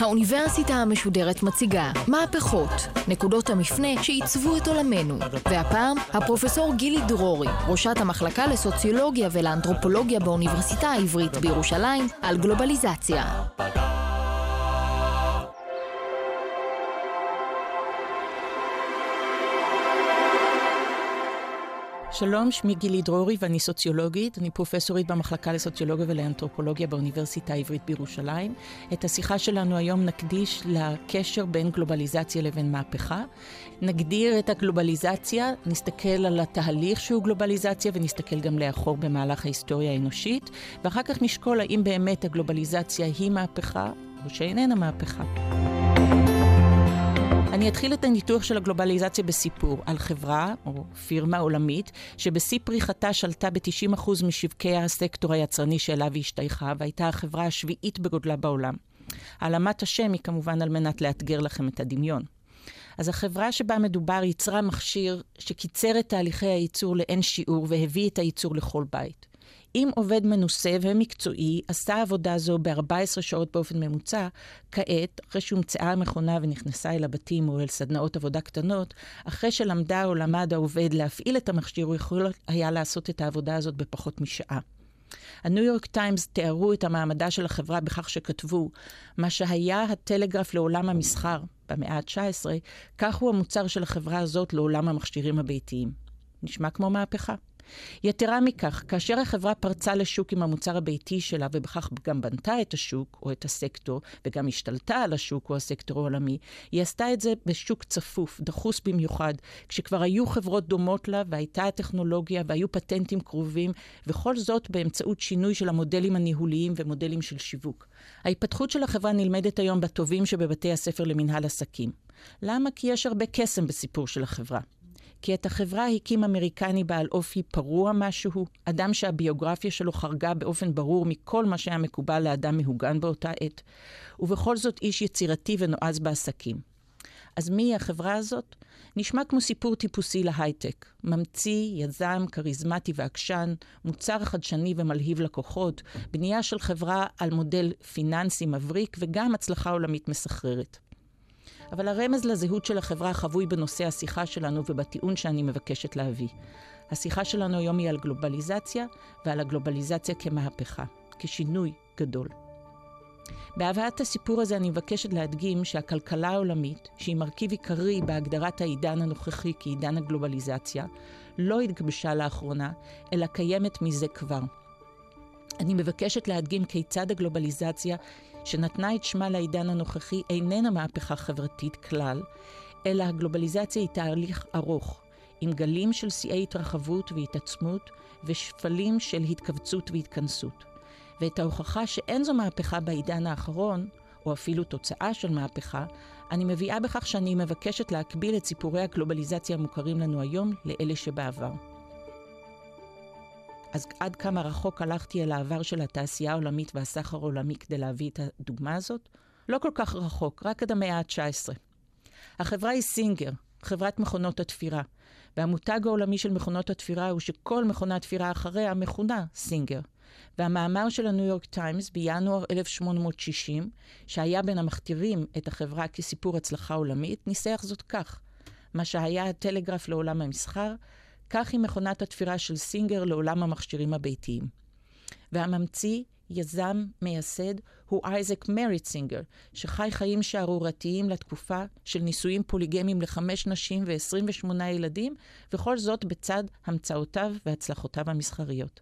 האוניברסיטה המשודרת מציגה מהפכות, נקודות המפנה שעיצבו את עולמנו. והפעם, הפרופסור גילי דרורי, ראשת המחלקה לסוציולוגיה ולאנתרופולוגיה באוניברסיטה העברית בירושלים, על גלובליזציה. שלום, שמי גילי דרורי ואני סוציולוגית. אני פרופסורית במחלקה לסוציולוגיה ולאנתרופולוגיה באוניברסיטה העברית בירושלים. את השיחה שלנו היום נקדיש לקשר בין גלובליזציה לבין מהפכה. נגדיר את הגלובליזציה, נסתכל על התהליך שהוא גלובליזציה ונסתכל גם לאחור במהלך ההיסטוריה האנושית, ואחר כך נשקול האם באמת הגלובליזציה היא מהפכה או שאיננה מהפכה. אני אתחיל את הניתוח של הגלובליזציה בסיפור על חברה, או פירמה עולמית, שבשיא פריחתה שלטה ב-90% משווקי הסקטור היצרני שאליו היא השתייכה, והייתה החברה השביעית בגודלה בעולם. העלמת השם היא כמובן על מנת לאתגר לכם את הדמיון. אז החברה שבה מדובר ייצרה מכשיר שקיצר את תהליכי הייצור לאין שיעור והביא את הייצור לכל בית. אם עובד מנוסה ומקצועי עשה עבודה זו ב-14 שעות באופן ממוצע, כעת, אחרי שהומצאה המכונה ונכנסה אל הבתים או אל סדנאות עבודה קטנות, אחרי שלמדה או למד העובד להפעיל את המכשיר, הוא יכול היה לעשות את העבודה הזאת בפחות משעה. הניו יורק טיימס תיארו את המעמדה של החברה בכך שכתבו, מה שהיה הטלגרף לעולם המסחר במאה ה-19, כך הוא המוצר של החברה הזאת לעולם המכשירים הביתיים. נשמע כמו מהפכה. יתרה מכך, כאשר החברה פרצה לשוק עם המוצר הביתי שלה, ובכך גם בנתה את השוק או את הסקטור, וגם השתלטה על השוק או הסקטור העולמי, היא עשתה את זה בשוק צפוף, דחוס במיוחד, כשכבר היו חברות דומות לה, והייתה הטכנולוגיה, והיו פטנטים קרובים, וכל זאת באמצעות שינוי של המודלים הניהוליים ומודלים של שיווק. ההתפתחות של החברה נלמדת היום בטובים שבבתי הספר למנהל עסקים. למה? כי יש הרבה קסם בסיפור של החברה. כי את החברה הקים אמריקני בעל אופי פרוע משהו, אדם שהביוגרפיה שלו חרגה באופן ברור מכל מה שהיה מקובל לאדם מהוגן באותה עת, ובכל זאת איש יצירתי ונועז בעסקים. אז מי החברה הזאת? נשמע כמו סיפור טיפוסי להייטק. ממציא, יזם, כריזמטי ועקשן, מוצר חדשני ומלהיב לקוחות, בנייה של חברה על מודל פיננסי מבריק וגם הצלחה עולמית מסחררת. אבל הרמז לזהות של החברה חבוי בנושא השיחה שלנו ובטיעון שאני מבקשת להביא. השיחה שלנו היום היא על גלובליזציה ועל הגלובליזציה כמהפכה, כשינוי גדול. בהבאת הסיפור הזה אני מבקשת להדגים שהכלכלה העולמית, שהיא מרכיב עיקרי בהגדרת העידן הנוכחי כעידן הגלובליזציה, לא התגבשה לאחרונה, אלא קיימת מזה כבר. אני מבקשת להדגים כיצד הגלובליזציה שנתנה את שמה לעידן הנוכחי, איננה מהפכה חברתית כלל, אלא הגלובליזציה היא תהליך ארוך, עם גלים של שיאי התרחבות והתעצמות, ושפלים של התכווצות והתכנסות. ואת ההוכחה שאין זו מהפכה בעידן האחרון, או אפילו תוצאה של מהפכה, אני מביאה בכך שאני מבקשת להקביל את סיפורי הגלובליזציה המוכרים לנו היום לאלה שבעבר. אז עד כמה רחוק הלכתי אל העבר של התעשייה העולמית והסחר העולמי כדי להביא את הדוגמה הזאת? לא כל כך רחוק, רק עד המאה ה-19. החברה היא סינגר, חברת מכונות התפירה, והמותג העולמי של מכונות התפירה הוא שכל מכונת תפירה אחריה מכונה סינגר. והמאמר של הניו יורק טיימס בינואר 1860, שהיה בין המכתירים את החברה כסיפור הצלחה עולמית, ניסח זאת כך: מה שהיה הטלגרף לעולם המסחר, כך היא מכונת התפירה של סינגר לעולם המכשירים הביתיים. והממציא, יזם, מייסד, הוא אייזק מריט סינגר, שחי חיים שערורתיים לתקופה של נישואים פוליגמיים לחמש נשים ו-28 ילדים, וכל זאת בצד המצאותיו והצלחותיו המסחריות.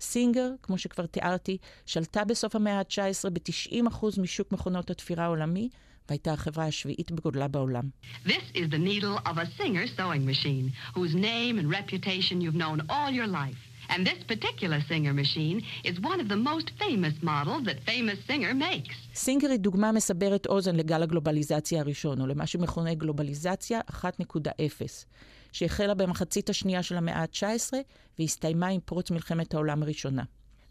סינגר, כמו שכבר תיארתי, שלטה בסוף המאה ה-19 ב-90% משוק מכונות התפירה העולמי, והייתה החברה השביעית בגודלה בעולם. This is the needle of a Singer sewing machine, whose name and reputation you've known all your life. And this particular Singer machine is one of the most famous models that famous Singer makes. סינגר היא דוגמה מסברת אוזן לגל הגלובליזציה הראשון, או למה שמכונה גלובליזציה 1.0, שהחלה במחצית השנייה של המאה ה-19 והסתיימה עם פרוץ מלחמת העולם הראשונה.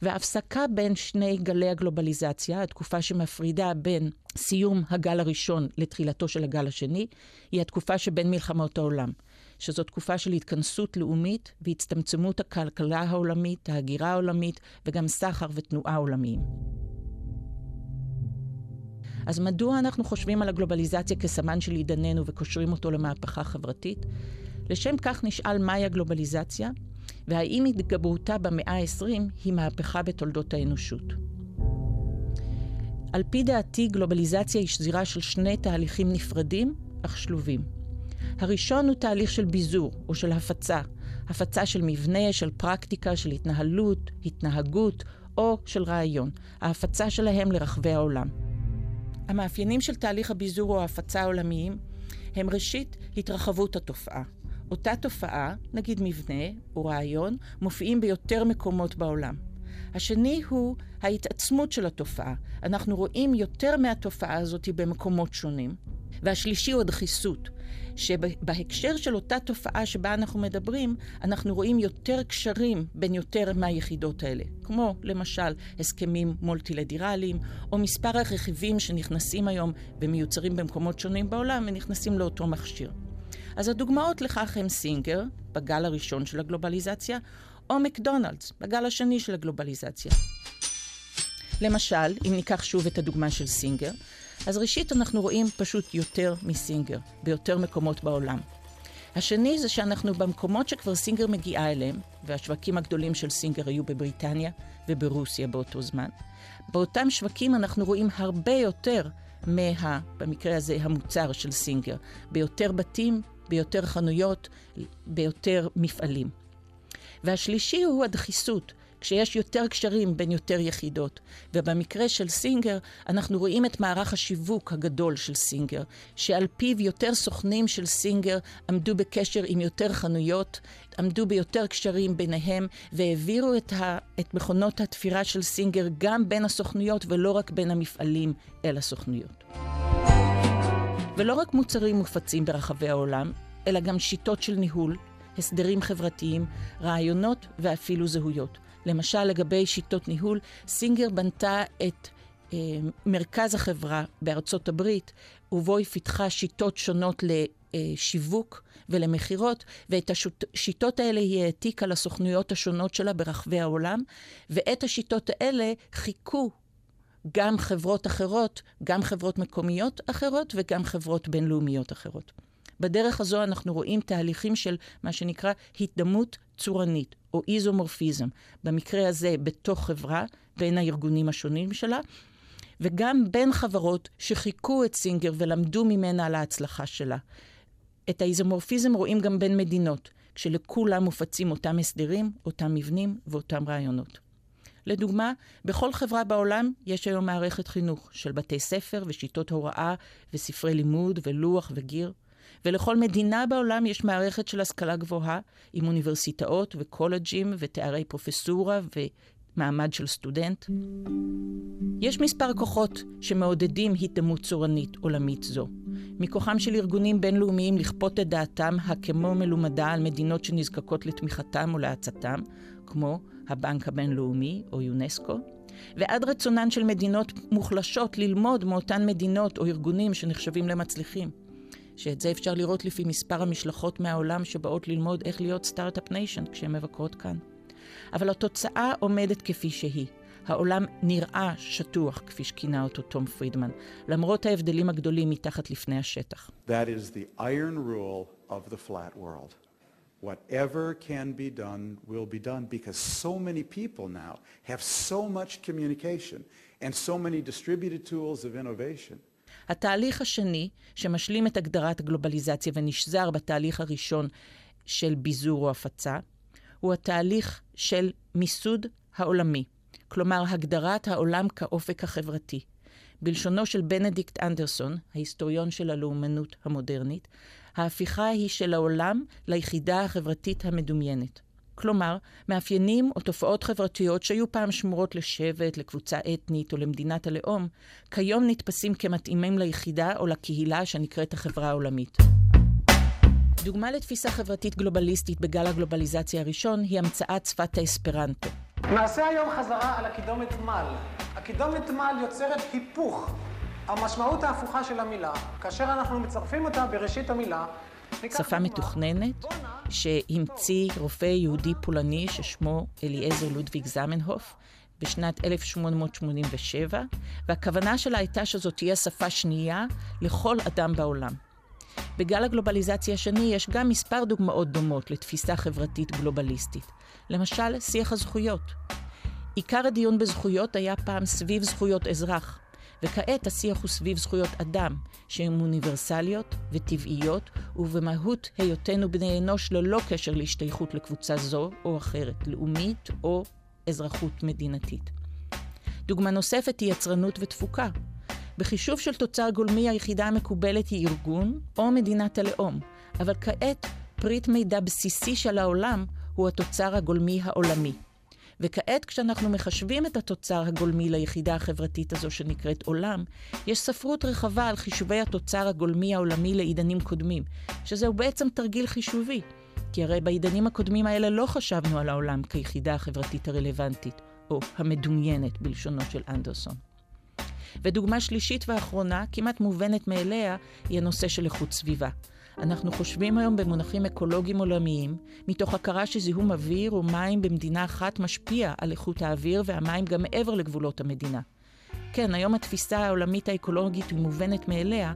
וההפסקה בין שני גלי הגלובליזציה, התקופה שמפרידה בין סיום הגל הראשון לתחילתו של הגל השני, היא התקופה שבין מלחמות העולם. שזו תקופה של התכנסות לאומית והצטמצמות הכלכלה העולמית, ההגירה העולמית וגם סחר ותנועה עולמיים. אז מדוע אנחנו חושבים על הגלובליזציה כסמן של עידננו וקושרים אותו למהפכה חברתית? לשם כך נשאל מהי הגלובליזציה, והאם התגברותה במאה ה-20 היא מהפכה בתולדות האנושות. על פי דעתי, גלובליזציה היא שזירה של שני תהליכים נפרדים, אך שלובים. הראשון הוא תהליך של ביזור, או של הפצה. הפצה של מבנה, של פרקטיקה, של התנהלות, התנהגות, או של רעיון. ההפצה שלהם לרחבי העולם. המאפיינים של תהליך הביזור או ההפצה העולמיים הם ראשית התרחבות התופעה. אותה תופעה, נגיד מבנה או רעיון, מופיעים ביותר מקומות בעולם. השני הוא ההתעצמות של התופעה. אנחנו רואים יותר מהתופעה הזאת במקומות שונים. והשלישי הוא הדחיסות, שבהקשר של אותה תופעה שבה אנחנו מדברים, אנחנו רואים יותר קשרים בין יותר מהיחידות האלה, כמו למשל הסכמים מולטילדירליים, או מספר הרכיבים שנכנסים היום ומיוצרים במקומות שונים בעולם ונכנסים לאותו מכשיר. אז הדוגמאות לכך הם סינגר, בגל הראשון של הגלובליזציה, או מקדונלדס, בגל השני של הגלובליזציה. למשל, אם ניקח שוב את הדוגמה של סינגר, אז ראשית אנחנו רואים פשוט יותר מסינגר, ביותר מקומות בעולם. השני זה שאנחנו במקומות שכבר סינגר מגיעה אליהם, והשווקים הגדולים של סינגר היו בבריטניה וברוסיה באותו זמן, באותם שווקים אנחנו רואים הרבה יותר מה, במקרה הזה, המוצר של סינגר, ביותר בתים, ביותר חנויות, ביותר מפעלים. והשלישי הוא הדחיסות, כשיש יותר קשרים בין יותר יחידות. ובמקרה של סינגר, אנחנו רואים את מערך השיווק הגדול של סינגר, שעל פיו יותר סוכנים של סינגר עמדו בקשר עם יותר חנויות, עמדו ביותר קשרים ביניהם, והעבירו את, ה, את מכונות התפירה של סינגר גם בין הסוכנויות ולא רק בין המפעלים אל הסוכנויות. ולא רק מוצרים מופצים ברחבי העולם, אלא גם שיטות של ניהול, הסדרים חברתיים, רעיונות ואפילו זהויות. למשל, לגבי שיטות ניהול, סינגר בנתה את אה, מרכז החברה בארצות הברית, ובו היא פיתחה שיטות שונות לשיווק ולמכירות, ואת השיטות האלה היא העתיקה לסוכנויות השונות שלה ברחבי העולם, ואת השיטות האלה חיכו גם חברות אחרות, גם חברות מקומיות אחרות וגם חברות בינלאומיות אחרות. בדרך הזו אנחנו רואים תהליכים של מה שנקרא התדמות צורנית, או איזומורפיזם, במקרה הזה בתוך חברה, בין הארגונים השונים שלה, וגם בין חברות שחיכו את סינגר ולמדו ממנה על ההצלחה שלה. את האיזומורפיזם רואים גם בין מדינות, כשלכולם מופצים אותם הסדרים, אותם מבנים ואותם רעיונות. לדוגמה, בכל חברה בעולם יש היום מערכת חינוך של בתי ספר ושיטות הוראה וספרי לימוד ולוח וגיר. ולכל מדינה בעולם יש מערכת של השכלה גבוהה, עם אוניברסיטאות וקולג'ים ותארי פרופסורה ומעמד של סטודנט. יש מספר כוחות שמעודדים התדמות צורנית עולמית זו. מכוחם של ארגונים בינלאומיים לכפות את דעתם הכמו מלומדה על מדינות שנזקקות לתמיכתם או לעצתם, כמו הבנק הבינלאומי או יונסקו, ועד רצונן של מדינות מוחלשות ללמוד מאותן מדינות או ארגונים שנחשבים למצליחים. שאת זה אפשר לראות לפי מספר המשלחות מהעולם שבאות ללמוד איך להיות start-up nation כשהן מבקרות כאן. אבל התוצאה עומדת כפי שהיא. העולם נראה שטוח, כפי שכינה אותו תום פרידמן, למרות ההבדלים הגדולים מתחת לפני השטח. That is the iron rule of the flat world. Whatever can be done will be done because so many people now have so much communication and so many distributed tools of innovation. התהליך השני, שמשלים את הגדרת הגלובליזציה ונשזר בתהליך הראשון של ביזור או הפצה, הוא התהליך של מיסוד העולמי, כלומר הגדרת העולם כאופק החברתי. בלשונו של בנדיקט אנדרסון, ההיסטוריון של הלאומנות המודרנית, ההפיכה היא של העולם ליחידה החברתית המדומיינת. כלומר, מאפיינים או תופעות חברתיות שהיו פעם שמורות לשבט, לקבוצה אתנית או למדינת הלאום, כיום נתפסים כמתאימים ליחידה או לקהילה שנקראת החברה העולמית. דוגמה לתפיסה חברתית גלובליסטית בגל הגלובליזציה הראשון היא המצאת שפת האספרנטו. נעשה היום חזרה על הקידומת מל. הקידומת מל יוצרת היפוך, המשמעות ההפוכה של המילה, כאשר אנחנו מצרפים אותה בראשית המילה, שפה מתוכננת, שהמציא רופא יהודי פולני ששמו אליעזר לודוויג זמנהוף בשנת 1887, והכוונה שלה הייתה שזאת תהיה שפה שנייה לכל אדם בעולם. בגל הגלובליזציה השני יש גם מספר דוגמאות דומות לתפיסה חברתית גלובליסטית. למשל, שיח הזכויות. עיקר הדיון בזכויות היה פעם סביב זכויות אזרח, וכעת השיח הוא סביב זכויות אדם, שהן אוניברסליות וטבעיות, ובמהות היותנו בני אנוש ללא קשר להשתייכות לקבוצה זו או אחרת, לאומית או אזרחות מדינתית. דוגמה נוספת היא יצרנות ותפוקה. בחישוב של תוצר גולמי היחידה המקובלת היא ארגון או מדינת הלאום, אבל כעת פריט מידע בסיסי של העולם הוא התוצר הגולמי העולמי. וכעת כשאנחנו מחשבים את התוצר הגולמי ליחידה החברתית הזו שנקראת עולם, יש ספרות רחבה על חישובי התוצר הגולמי העולמי לעידנים קודמים, שזהו בעצם תרגיל חישובי. כי הרי בעידנים הקודמים האלה לא חשבנו על העולם כיחידה החברתית הרלוונטית, או המדומיינת בלשונו של אנדרסון. ודוגמה שלישית ואחרונה, כמעט מובנת מאליה, היא הנושא של איכות סביבה. אנחנו חושבים היום במונחים אקולוגיים עולמיים, מתוך הכרה שזיהום אוויר או מים במדינה אחת משפיע על איכות האוויר והמים גם מעבר לגבולות המדינה. כן, היום התפיסה העולמית האקולוגית היא מובנת מאליה,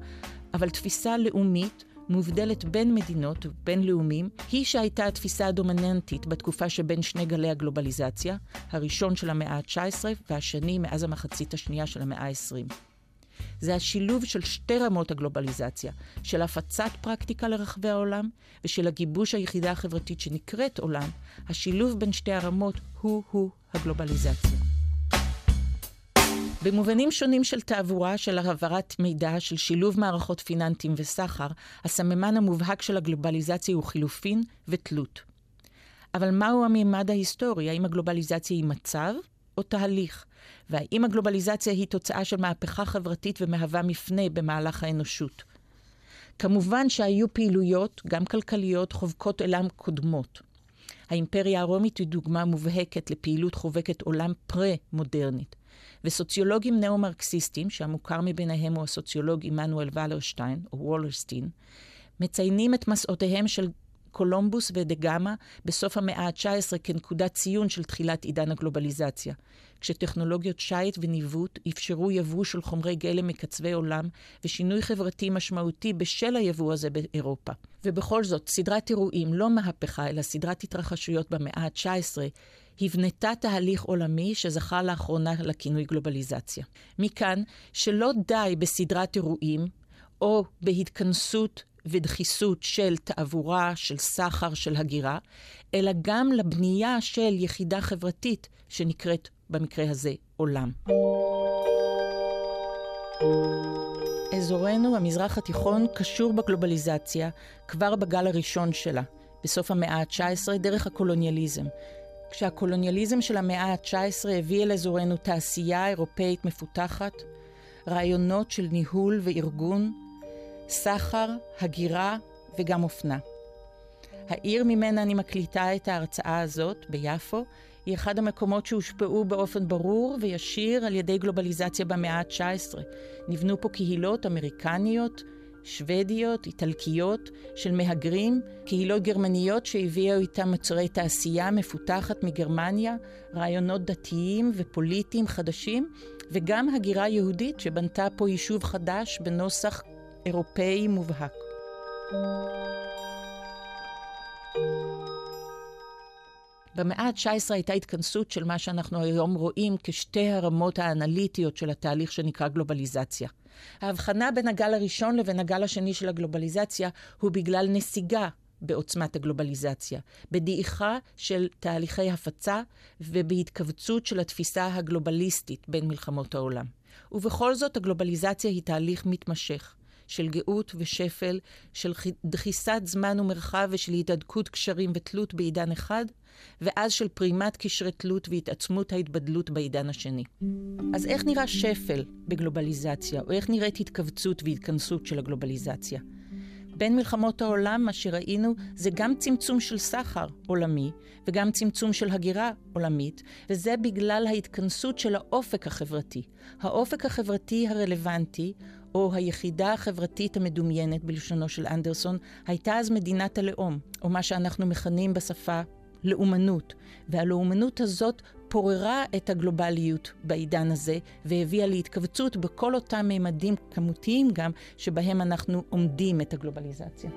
אבל תפיסה לאומית מובדלת בין מדינות ובין לאומים, היא שהייתה התפיסה הדומיננטית בתקופה שבין שני גלי הגלובליזציה, הראשון של המאה ה-19 והשני מאז המחצית השנייה של המאה ה-20. זה השילוב של שתי רמות הגלובליזציה, של הפצת פרקטיקה לרחבי העולם ושל הגיבוש היחידה החברתית שנקראת עולם, השילוב בין שתי הרמות הוא-הוא הגלובליזציה. במובנים שונים של תעבורה, של העברת מידע, של שילוב מערכות פיננסיים וסחר, הסממן המובהק של הגלובליזציה הוא חילופין ותלות. אבל מהו המימד ההיסטורי? האם הגלובליזציה היא מצב או תהליך? והאם הגלובליזציה היא תוצאה של מהפכה חברתית ומהווה מפנה במהלך האנושות? כמובן שהיו פעילויות, גם כלכליות, חובקות עולם קודמות. האימפריה הרומית היא דוגמה מובהקת לפעילות חובקת עולם פרה-מודרנית. וסוציולוגים נאו-מרקסיסטים, שהמוכר מביניהם הוא הסוציולוג עמנואל ולרשטיין, או וולרסטין, מציינים את מסעותיהם של קולומבוס ודה גמא בסוף המאה ה-19 כנקודת ציון של תחילת עידן הגלובליזציה, כשטכנולוגיות שיט וניווט אפשרו יבוא של חומרי גלם מקצווי עולם ושינוי חברתי משמעותי בשל היבוא הזה באירופה. ובכל זאת, סדרת אירועים, לא מהפכה, אלא סדרת התרחשויות במאה ה-19, הבנתה תהליך עולמי שזכה לאחרונה לכינוי גלובליזציה. מכאן שלא די בסדרת אירועים או בהתכנסות ודחיסות של תעבורה, של סחר, של הגירה, אלא גם לבנייה של יחידה חברתית שנקראת במקרה הזה עולם. אזורנו, המזרח התיכון, קשור בגלובליזציה כבר בגל הראשון שלה, בסוף המאה ה-19, דרך הקולוניאליזם. כשהקולוניאליזם של המאה ה-19 הביא אל אזורנו תעשייה אירופאית מפותחת, רעיונות של ניהול וארגון, סחר, הגירה וגם אופנה. העיר ממנה אני מקליטה את ההרצאה הזאת, ביפו, היא אחד המקומות שהושפעו באופן ברור וישיר על ידי גלובליזציה במאה ה-19. נבנו פה קהילות אמריקניות, שוודיות, איטלקיות, של מהגרים, קהילות גרמניות שהביאו איתם מוצרי תעשייה מפותחת מגרמניה, רעיונות דתיים ופוליטיים חדשים, וגם הגירה יהודית שבנתה פה יישוב חדש בנוסח אירופאי מובהק. במאה ה-19 הייתה התכנסות של מה שאנחנו היום רואים כשתי הרמות האנליטיות של התהליך שנקרא גלובליזציה. ההבחנה בין הגל הראשון לבין הגל השני של הגלובליזציה הוא בגלל נסיגה בעוצמת הגלובליזציה, בדעיכה של תהליכי הפצה ובהתכווצות של התפיסה הגלובליסטית בין מלחמות העולם. ובכל זאת הגלובליזציה היא תהליך מתמשך. של גאות ושפל, של דחיסת זמן ומרחב ושל התהדקות קשרים ותלות בעידן אחד, ואז של פרימת קשרי תלות והתעצמות ההתבדלות בעידן השני. אז איך נראה שפל בגלובליזציה, או איך נראית התכווצות והתכנסות של הגלובליזציה? בין מלחמות העולם, מה שראינו זה גם צמצום של סחר עולמי וגם צמצום של הגירה עולמית, וזה בגלל ההתכנסות של האופק החברתי. האופק החברתי הרלוונטי או היחידה החברתית המדומיינת, בלשונו של אנדרסון, הייתה אז מדינת הלאום, או מה שאנחנו מכנים בשפה לאומנות. והלאומנות הזאת פוררה את הגלובליות בעידן הזה, והביאה להתכווצות בכל אותם מימדים כמותיים גם, שבהם אנחנו עומדים את הגלובליזציה.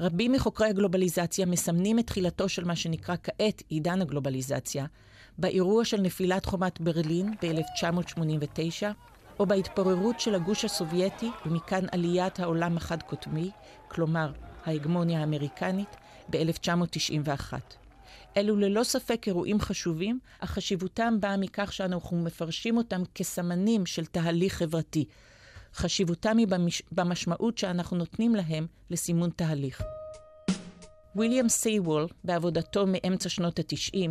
רבים מחוקרי הגלובליזציה מסמנים את תחילתו של מה שנקרא כעת עידן הגלובליזציה, באירוע של נפילת חומת ברלין ב-1989, או בהתפוררות של הגוש הסובייטי, ומכאן עליית העולם החד-קוטמי, כלומר ההגמוניה האמריקנית, ב-1991. אלו ללא ספק אירועים חשובים, אך חשיבותם באה מכך שאנחנו מפרשים אותם כסמנים של תהליך חברתי. חשיבותם היא במש... במשמעות שאנחנו נותנים להם לסימון תהליך. ויליאם סייוול, בעבודתו מאמצע שנות ה-90,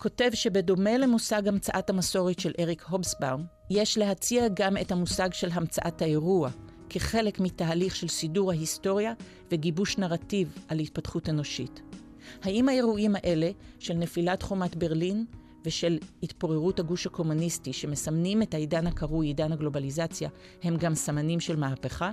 כותב שבדומה למושג המצאת המסורת של אריק הובסבאום, יש להציע גם את המושג של המצאת האירוע, כחלק מתהליך של סידור ההיסטוריה וגיבוש נרטיב על התפתחות אנושית. האם האירועים האלה של נפילת חומת ברלין ושל התפוררות הגוש הקומוניסטי שמסמנים את העידן הקרוי עידן הגלובליזציה הם גם סמנים של מהפכה?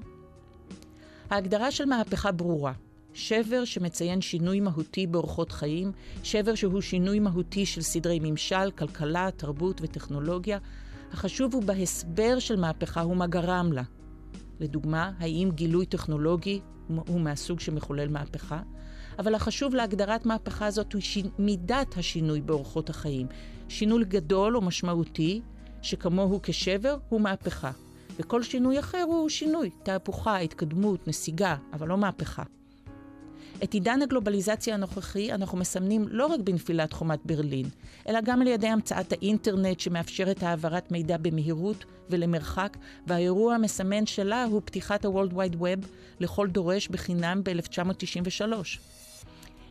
ההגדרה של מהפכה ברורה. שבר שמציין שינוי מהותי באורחות חיים, שבר שהוא שינוי מהותי של סדרי ממשל, כלכלה, תרבות וטכנולוגיה. החשוב הוא בהסבר של מהפכה ומה גרם לה. לדוגמה, האם גילוי טכנולוגי הוא מהסוג שמחולל מהפכה? אבל החשוב להגדרת מהפכה הזאת הוא ש... מידת השינוי באורחות החיים. שינוי גדול או משמעותי, שכמוהו כשבר, הוא מהפכה. וכל שינוי אחר הוא שינוי, תהפוכה, התקדמות, נסיגה, אבל לא מהפכה. את עידן הגלובליזציה הנוכחי אנחנו מסמנים לא רק בנפילת חומת ברלין, אלא גם על ידי המצאת האינטרנט שמאפשרת העברת מידע במהירות ולמרחק, והאירוע המסמן שלה הוא פתיחת ה-World Wide Web לכל דורש בחינם ב-1993.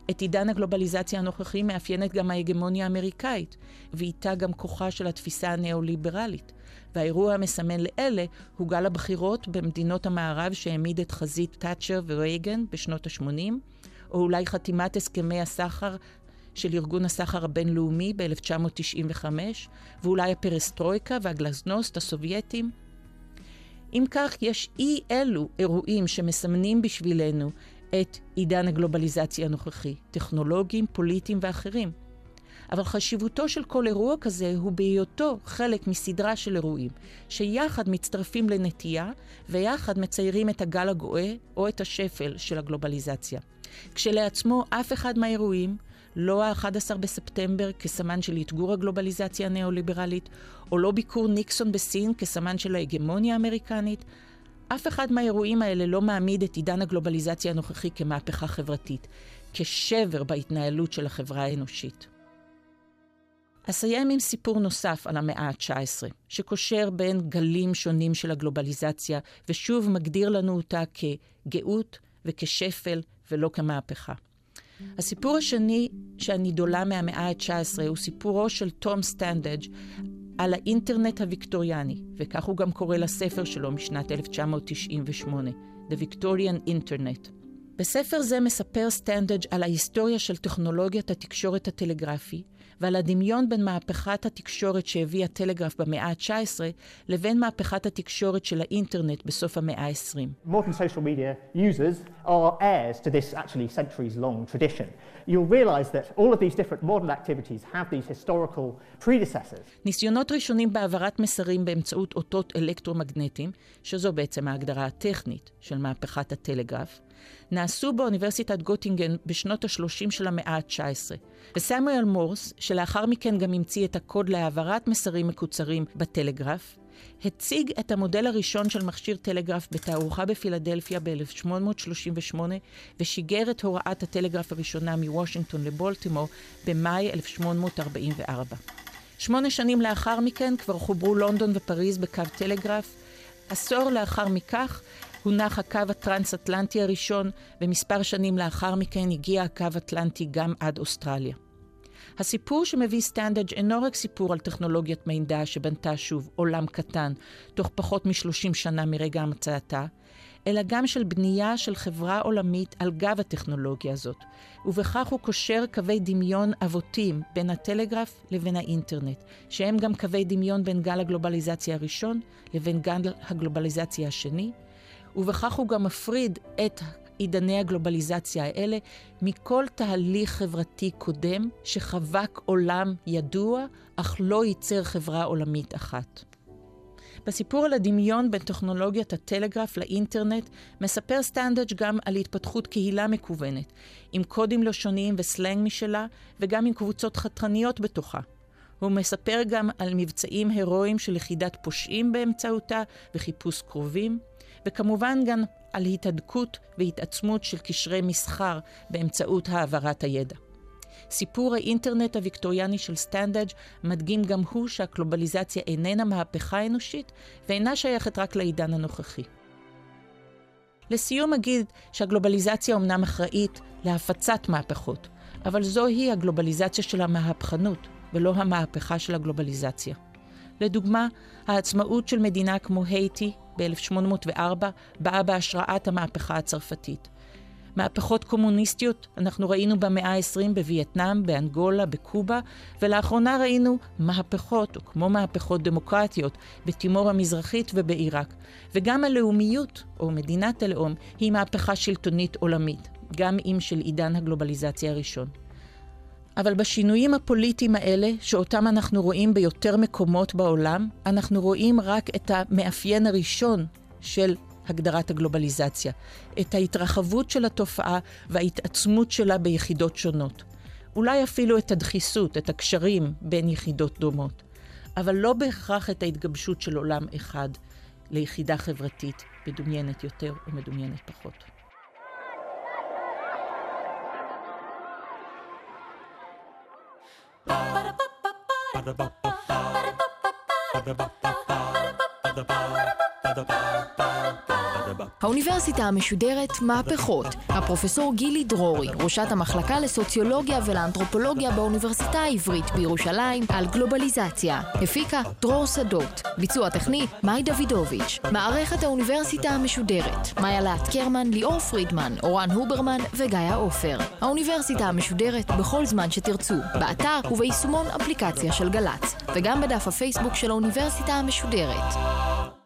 את עידן הגלובליזציה הנוכחי מאפיינת גם ההגמוניה האמריקאית, ואיתה גם כוחה של התפיסה הניאו-ליברלית. והאירוע המסמן לאלה הוא גל הבחירות במדינות המערב שהעמיד את חזית תאצ'ר ורייגן בשנות ה-80, או אולי חתימת הסכמי הסחר של ארגון הסחר הבינלאומי ב-1995, ואולי הפרסטרויקה והגלזנוסט הסובייטים. אם כך, יש אי אלו אירועים שמסמנים בשבילנו את עידן הגלובליזציה הנוכחי, טכנולוגיים, פוליטיים ואחרים. אבל חשיבותו של כל אירוע כזה הוא בהיותו חלק מסדרה של אירועים, שיחד מצטרפים לנטייה, ויחד מציירים את הגל הגואה או את השפל של הגלובליזציה. כשלעצמו, אף אחד מהאירועים, לא ה-11 בספטמבר כסמן של אתגור הגלובליזציה הניאו-ליברלית, או לא ביקור ניקסון בסין כסמן של ההגמוניה האמריקנית, אף אחד מהאירועים האלה לא מעמיד את עידן הגלובליזציה הנוכחי כמהפכה חברתית, כשבר בהתנהלות של החברה האנושית. אסיים עם סיפור נוסף על המאה ה-19, שקושר בין גלים שונים של הגלובליזציה, ושוב מגדיר לנו אותה כגאות וכשפל ולא כמהפכה. הסיפור השני שאני דולה מהמאה ה-19 הוא סיפורו של תום סטנדג' על האינטרנט הוויקטוריאני, וכך הוא גם קורא לספר שלו משנת 1998, The Victorian Internet. בספר זה מספר סטנדג' על ההיסטוריה של טכנולוגיית התקשורת הטלגרפי, ועל הדמיון בין מהפכת התקשורת שהביא הטלגרף במאה ה-19 לבין מהפכת התקשורת של האינטרנט בסוף המאה ה-20. Modern social media users are heirs to this actually centuries long tradition. You'll realize that all of these different modern activities have these historical predecessors. ניסיונות ראשונים בהעברת מסרים באמצעות אותות אלקטרומגנטיים, שזו בעצם ההגדרה הטכנית של מהפכת הטלגרף, נעשו באוניברסיטת גוטינגן בשנות ה-30 של המאה ה-19. וסמואל מורס, שלאחר מכן גם המציא את הקוד להעברת מסרים מקוצרים בטלגרף, הציג את המודל הראשון של מכשיר טלגרף בתערוכה בפילדלפיה ב-1838 ושיגר את הוראת הטלגרף הראשונה מוושינגטון לבולטימור במאי 1844. שמונה שנים לאחר מכן כבר חוברו לונדון ופריז בקו טלגרף. עשור לאחר מכך הונח הקו הטרנס-אטלנטי הראשון, ומספר שנים לאחר מכן הגיע הקו אטלנטי גם עד אוסטרליה. הסיפור שמביא סטנדג' אינו רק סיפור על טכנולוגיית מידע שבנתה שוב עולם קטן, תוך פחות מ-30 שנה מרגע המצאתה, אלא גם של בנייה של חברה עולמית על גב הטכנולוגיה הזאת, ובכך הוא קושר קווי דמיון אבותים בין הטלגרף לבין האינטרנט, שהם גם קווי דמיון בין גל הגלובליזציה הראשון לבין גל הגלובליזציה השני, ובכך הוא גם מפריד את עידני הגלובליזציה האלה מכל תהליך חברתי קודם שחבק עולם ידוע, אך לא ייצר חברה עולמית אחת. בסיפור על הדמיון בין טכנולוגיית הטלגרף לאינטרנט, מספר סטנדג' גם על התפתחות קהילה מקוונת, עם קודים לשוניים וסלנג משלה, וגם עם קבוצות חתרניות בתוכה. הוא מספר גם על מבצעים הירואיים של לכידת פושעים באמצעותה וחיפוש קרובים, וכמובן גם על התהדקות והתעצמות של קשרי מסחר באמצעות העברת הידע. סיפור האינטרנט הוויקטוריאני של סטנדג' מדגים גם הוא שהגלובליזציה איננה מהפכה אנושית ואינה שייכת רק לעידן הנוכחי. לסיום אגיד שהגלובליזציה אומנם אחראית להפצת מהפכות, אבל זוהי הגלובליזציה של המהפכנות, ולא המהפכה של הגלובליזציה. לדוגמה, העצמאות של מדינה כמו הייטי ב-1804 באה בהשראת המהפכה הצרפתית. מהפכות קומוניסטיות אנחנו ראינו במאה ה-20 בווייטנאם, באנגולה, בקובה, ולאחרונה ראינו מהפכות, או כמו מהפכות דמוקרטיות, בתימור המזרחית ובעיראק. וגם הלאומיות, או מדינת הלאום, היא מהפכה שלטונית עולמית, גם אם של עידן הגלובליזציה הראשון. אבל בשינויים הפוליטיים האלה, שאותם אנחנו רואים ביותר מקומות בעולם, אנחנו רואים רק את המאפיין הראשון של הגדרת הגלובליזציה, את ההתרחבות של התופעה וההתעצמות שלה ביחידות שונות. אולי אפילו את הדחיסות, את הקשרים בין יחידות דומות, אבל לא בהכרח את ההתגבשות של עולם אחד ליחידה חברתית מדומיינת יותר או מדומיינת פחות. האוניברסיטה המשודרת מהפכות. הפרופסור גילי דרורי, ראשת המחלקה לסוציולוגיה ולאנתרופולוגיה באוניברסיטה העברית בירושלים, על גלובליזציה. הפיקה דרור שדות. ביצוע טכני מאי דוידוביץ'. מערכת האוניברסיטה המשודרת. מאיה להט קרמן, ליאור פרידמן, אורן הוברמן וגיא עופר. האוניברסיטה המשודרת בכל זמן שתרצו. באתר וביישומון אפליקציה של גל"צ. וגם בדף הפייסבוק של האוניברסיטה המשודרת.